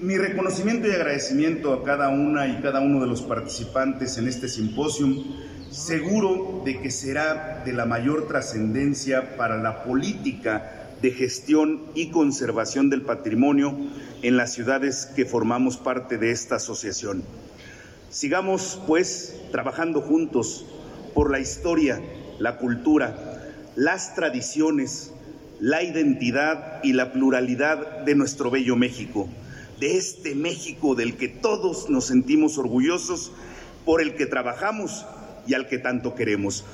Mi reconocimiento y agradecimiento a cada una y cada uno de los participantes en este simposio, seguro de que será de la mayor trascendencia para la política de gestión y conservación del patrimonio en las ciudades que formamos parte de esta asociación. Sigamos, pues, trabajando juntos por la historia, la cultura, las tradiciones, la identidad y la pluralidad de nuestro bello México de este México del que todos nos sentimos orgullosos, por el que trabajamos y al que tanto queremos.